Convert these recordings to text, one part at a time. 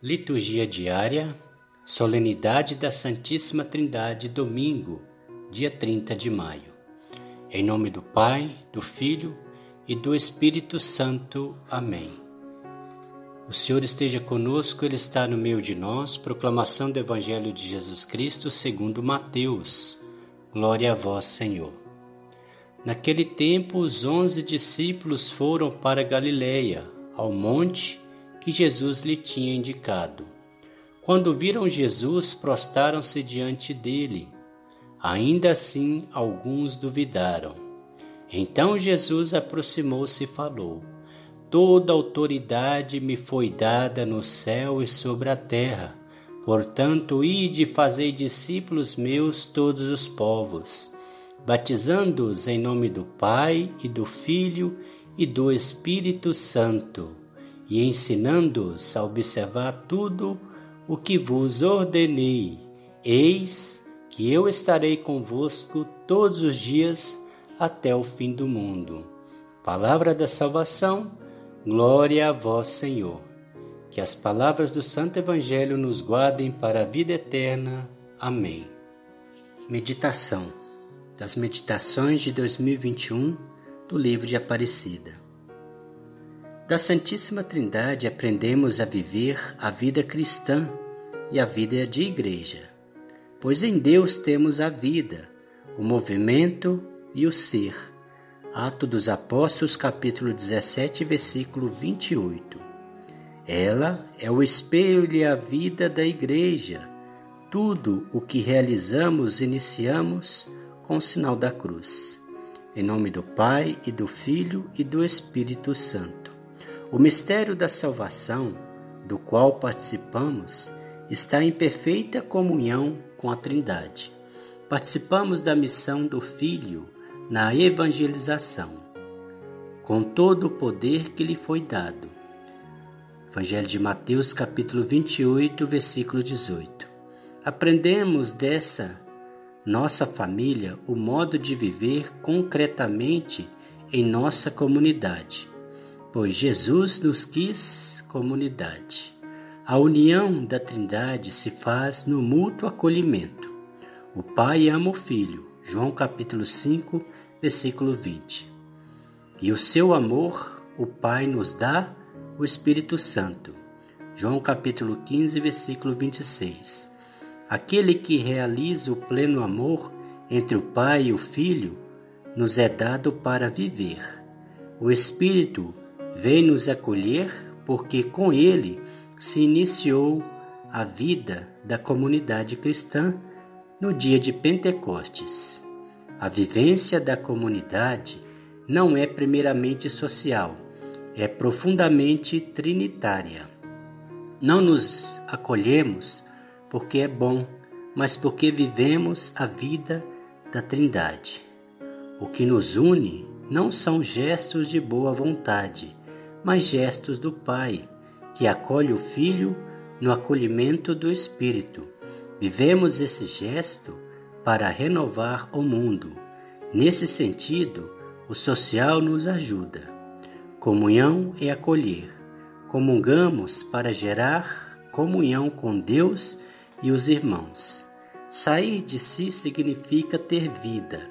Liturgia diária, Solenidade da Santíssima Trindade, domingo, dia 30 de maio. Em nome do Pai, do Filho e do Espírito Santo. Amém. O Senhor esteja conosco, Ele está no meio de nós. Proclamação do Evangelho de Jesus Cristo segundo Mateus. Glória a vós, Senhor. Naquele tempo, os onze discípulos foram para Galiléia, ao monte que Jesus lhe tinha indicado. Quando viram Jesus, prostaram-se diante dele. Ainda assim, alguns duvidaram. Então Jesus aproximou-se e falou: Toda autoridade me foi dada no céu e sobre a terra. Portanto, ide e fazei discípulos meus todos os povos, batizando-os em nome do Pai e do Filho e do Espírito Santo e ensinando-os a observar tudo o que vos ordenei. Eis que eu estarei convosco todos os dias até o fim do mundo. Palavra da salvação, glória a vós, Senhor. Que as palavras do Santo Evangelho nos guardem para a vida eterna. Amém. Meditação das Meditações de 2021 do livro de Aparecida. Da Santíssima Trindade aprendemos a viver a vida cristã e a vida de igreja, pois em Deus temos a vida, o movimento e o ser. Ato dos Apóstolos, capítulo 17, versículo 28. Ela é o espelho e a vida da igreja. Tudo o que realizamos iniciamos com o sinal da cruz. Em nome do Pai e do Filho e do Espírito Santo. O mistério da salvação, do qual participamos, está em perfeita comunhão com a Trindade. Participamos da missão do Filho na evangelização, com todo o poder que lhe foi dado. Evangelho de Mateus, capítulo 28, versículo 18. Aprendemos dessa nossa família o modo de viver concretamente em nossa comunidade pois Jesus nos quis comunidade. A união da Trindade se faz no mútuo acolhimento. O Pai ama o Filho, João capítulo 5, versículo 20. E o seu amor, o Pai nos dá o Espírito Santo. João capítulo 15, versículo 26. Aquele que realiza o pleno amor entre o Pai e o Filho nos é dado para viver. O Espírito vem nos acolher porque com ele se iniciou a vida da comunidade cristã no dia de Pentecostes. A vivência da comunidade não é primeiramente social, é profundamente trinitária. Não nos acolhemos porque é bom, mas porque vivemos a vida da Trindade. O que nos une não são gestos de boa vontade, mas gestos do Pai, que acolhe o Filho no acolhimento do Espírito. Vivemos esse gesto para renovar o mundo. Nesse sentido, o social nos ajuda. Comunhão é acolher. Comungamos para gerar comunhão com Deus e os irmãos. Sair de si significa ter vida.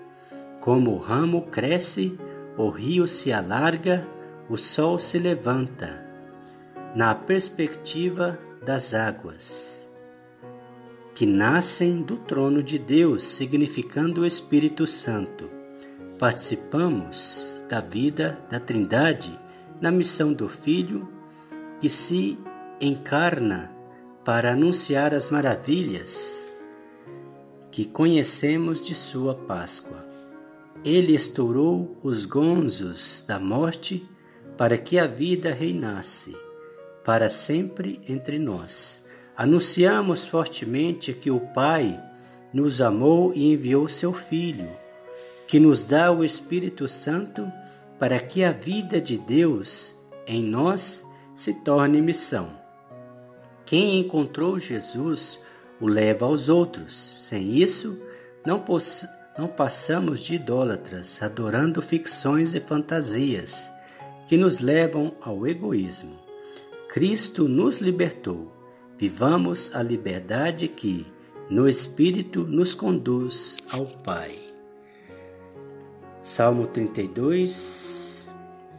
Como o ramo cresce, o rio se alarga o sol se levanta na perspectiva das águas, que nascem do trono de Deus, significando o Espírito Santo. Participamos da vida da Trindade na missão do Filho, que se encarna para anunciar as maravilhas que conhecemos de Sua Páscoa. Ele estourou os gonzos da morte para que a vida reinasse para sempre entre nós. Anunciamos fortemente que o Pai nos amou e enviou seu Filho, que nos dá o Espírito Santo para que a vida de Deus em nós se torne missão. Quem encontrou Jesus o leva aos outros. Sem isso, não, não passamos de idólatras, adorando ficções e fantasias que nos levam ao egoísmo. Cristo nos libertou vivamos a liberdade que, no Espírito, nos conduz ao Pai. Salmo 32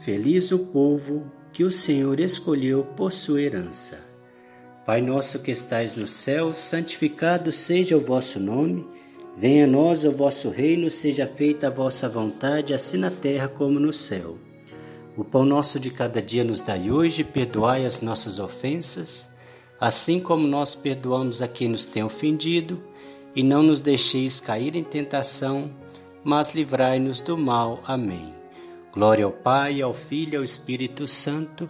Feliz o povo que o Senhor escolheu por sua herança. Pai nosso que estais no céu, santificado seja o vosso nome. Venha a nós o vosso reino, seja feita a vossa vontade, assim na terra como no céu. O pão nosso de cada dia nos dai hoje, perdoai as nossas ofensas, assim como nós perdoamos a quem nos tem ofendido, e não nos deixeis cair em tentação, mas livrai-nos do mal. Amém. Glória ao Pai, ao Filho e ao Espírito Santo,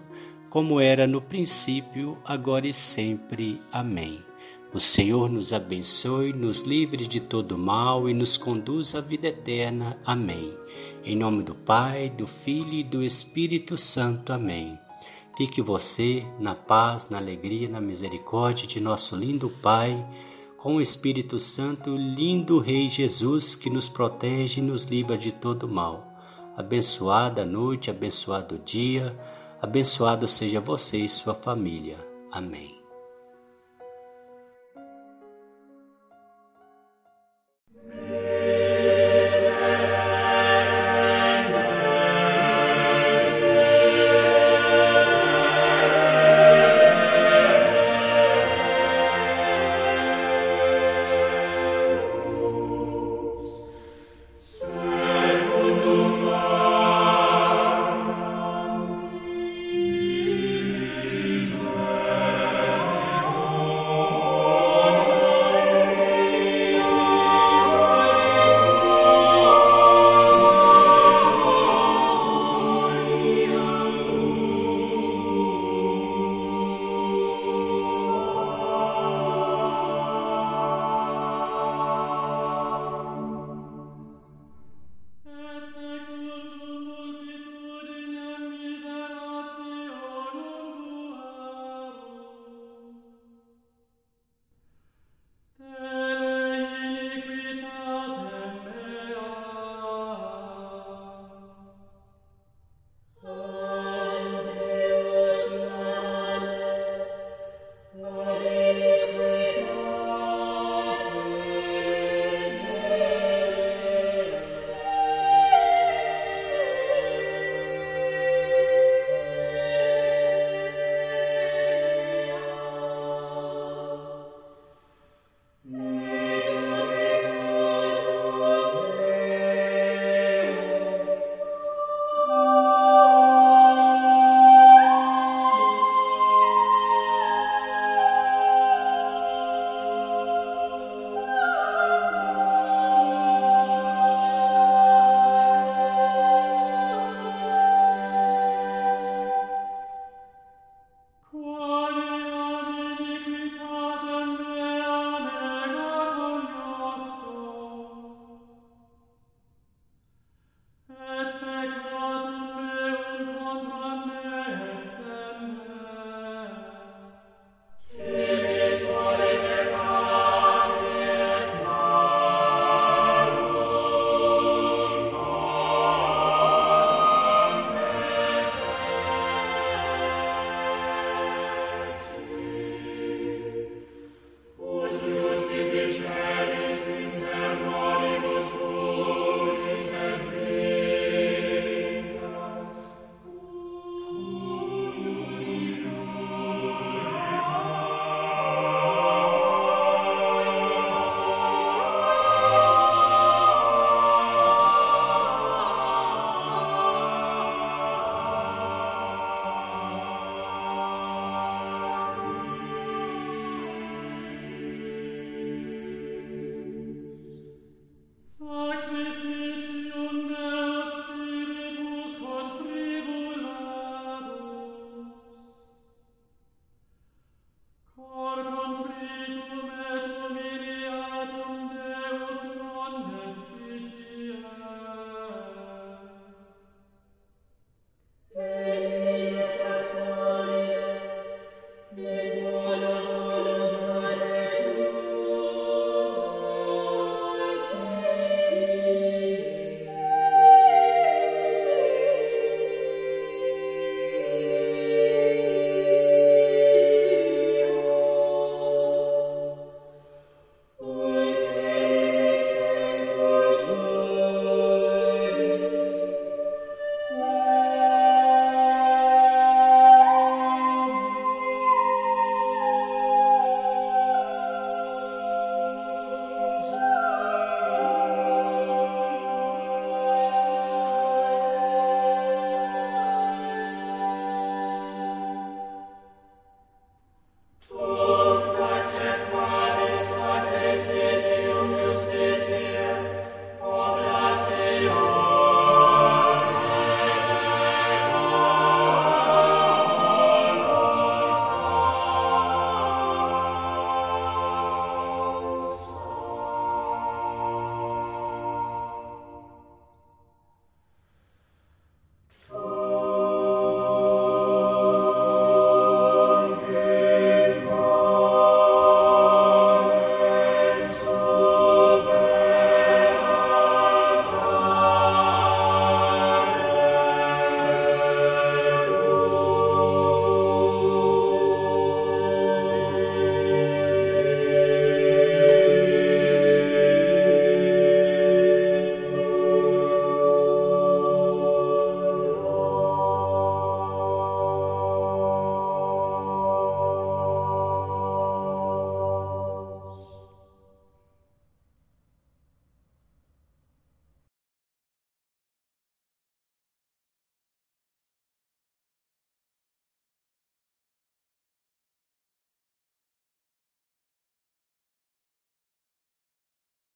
como era no princípio, agora e sempre. Amém. O Senhor nos abençoe, nos livre de todo mal e nos conduz à vida eterna. Amém. Em nome do Pai, do Filho e do Espírito Santo. Amém. Fique você na paz, na alegria, na misericórdia de nosso lindo Pai, com o Espírito Santo, lindo Rei Jesus, que nos protege e nos livra de todo mal. Abençoada noite, abençoado dia, abençoado seja você e sua família. Amém.